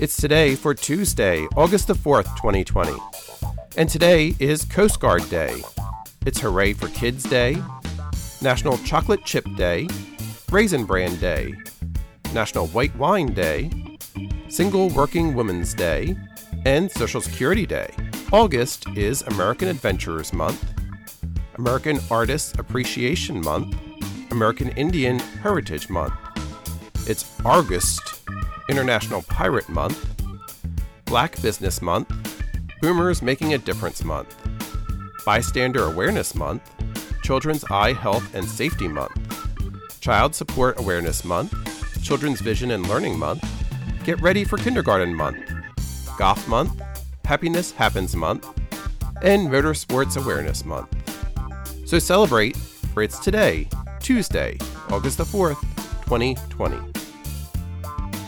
It's today for Tuesday, August the 4th, 2020. And today is Coast Guard Day. It's Hooray for Kids Day, National Chocolate Chip Day, Raisin Bran Day, National White Wine Day, Single Working Women's Day, and Social Security Day. August is American Adventurers Month, American Artists Appreciation Month, American Indian Heritage Month. It's August, International Pirate Month, Black Business Month, Boomers Making a Difference Month, Bystander Awareness Month, Children's Eye Health and Safety Month, Child Support Awareness Month, Children's Vision and Learning Month, Get Ready for Kindergarten Month, Goth Month, Happiness Happens Month, and Motorsports Awareness Month. So celebrate, for it's today, Tuesday, August the 4th, 2020.